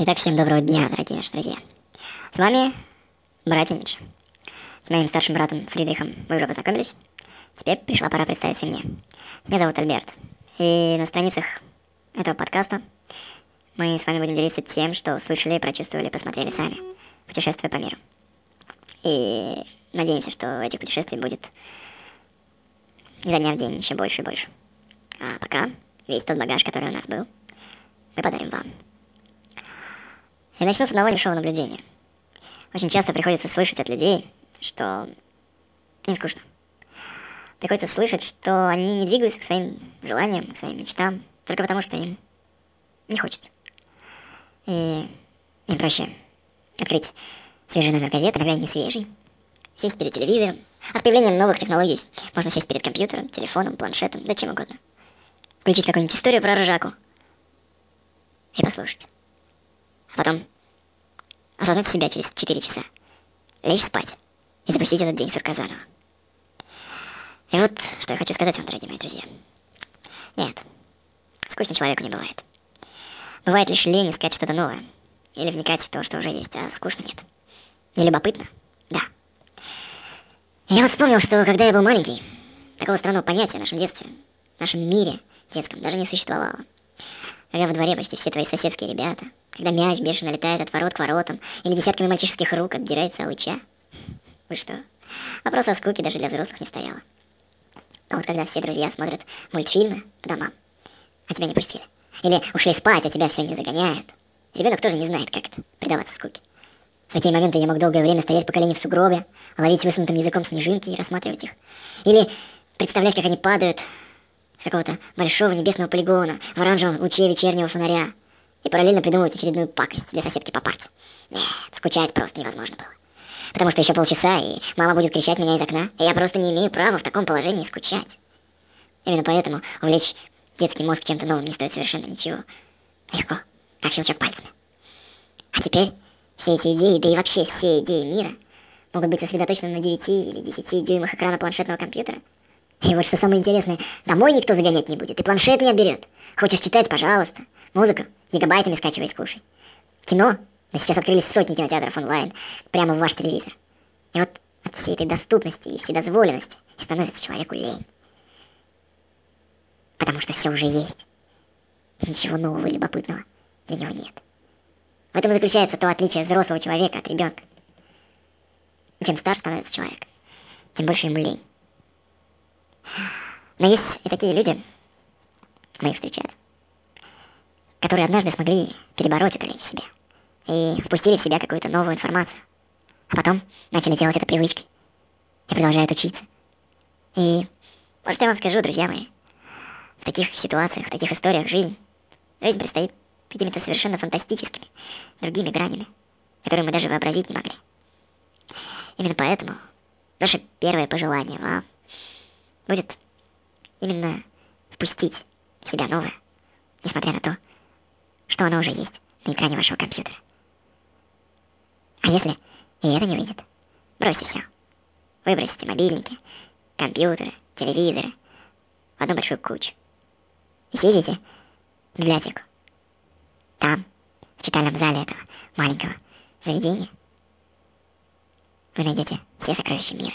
Итак, всем доброго дня, дорогие наши друзья. С вами братья Ницше. С моим старшим братом Фридрихом вы уже познакомились. Теперь пришла пора представиться мне. Меня зовут Альберт. И на страницах этого подкаста мы с вами будем делиться тем, что слышали, прочувствовали, посмотрели сами, путешествуя по миру. И надеемся, что этих путешествий будет изо дня в день еще больше и больше. А пока весь тот багаж, который у нас был, мы подарим вам. И начну с одного небольшого наблюдения. Очень часто приходится слышать от людей, что им скучно. Приходится слышать, что они не двигаются к своим желаниям, к своим мечтам, только потому что им не хочется. И им проще открыть свежий номер газеты, иногда не свежий, сесть перед телевизором. А с появлением новых технологий можно сесть перед компьютером, телефоном, планшетом, да чем угодно. Включить какую-нибудь историю про ржаку и послушать потом осознать себя через 4 часа, лечь спать и запустить этот день сурка заново. И вот, что я хочу сказать вам, дорогие мои друзья. Нет, скучно человеку не бывает. Бывает лишь лень искать что-то новое или вникать в то, что уже есть, а скучно нет. Не любопытно? Да. Я вот вспомнил, что когда я был маленький, такого странного понятия в нашем детстве, в нашем мире детском даже не существовало когда во дворе почти все твои соседские ребята, когда мяч бешено летает от ворот к воротам, или десятками мальчишеских рук отдирается лыча. Вы что? Вопрос о скуке даже для взрослых не стояло. А вот когда все друзья смотрят мультфильмы по домам, а тебя не пустили, или ушли спать, а тебя все не загоняют, ребенок тоже не знает, как это, предаваться скуке. В такие моменты я мог долгое время стоять по колени в сугробе, ловить высунутым языком снежинки и рассматривать их. Или представлять, как они падают с какого-то большого небесного полигона в оранжевом луче вечернего фонаря и параллельно придумывать очередную пакость для соседки по парте. Нет, скучать просто невозможно было. Потому что еще полчаса, и мама будет кричать меня из окна, и я просто не имею права в таком положении скучать. Именно поэтому увлечь детский мозг чем-то новым не стоит совершенно ничего. Легко, как щелчок пальцами. А теперь все эти идеи, да и вообще все идеи мира могут быть сосредоточены на 9 или 10 дюймах экрана планшетного компьютера – и вот что самое интересное, домой никто загонять не будет, и планшет не отберет. Хочешь читать, пожалуйста. Музыку гигабайтами скачивай и слушай. Кино, да сейчас открылись сотни кинотеатров онлайн, прямо в ваш телевизор. И вот от всей этой доступности и вседозволенности становится человеку лень. Потому что все уже есть. Ничего нового и любопытного для него нет. В этом и заключается то отличие взрослого человека от ребенка. Чем старше становится человек, тем больше ему лень. Но есть и такие люди, мы их встречали, которые однажды смогли перебороть эту в себе и впустили в себя какую-то новую информацию, а потом начали делать это привычкой и продолжают учиться. И, может, я вам скажу, друзья мои, в таких ситуациях, в таких историях жизнь, жизнь предстоит какими-то совершенно фантастическими другими гранями, которые мы даже вообразить не могли. Именно поэтому наше первое пожелание вам – будет именно впустить в себя новое, несмотря на то, что оно уже есть на экране вашего компьютера. А если и это не выйдет, бросьте все. Выбросите мобильники, компьютеры, телевизоры в одну большую кучу. И съездите в библиотеку. Там, в читальном зале этого маленького заведения, вы найдете все сокровища мира.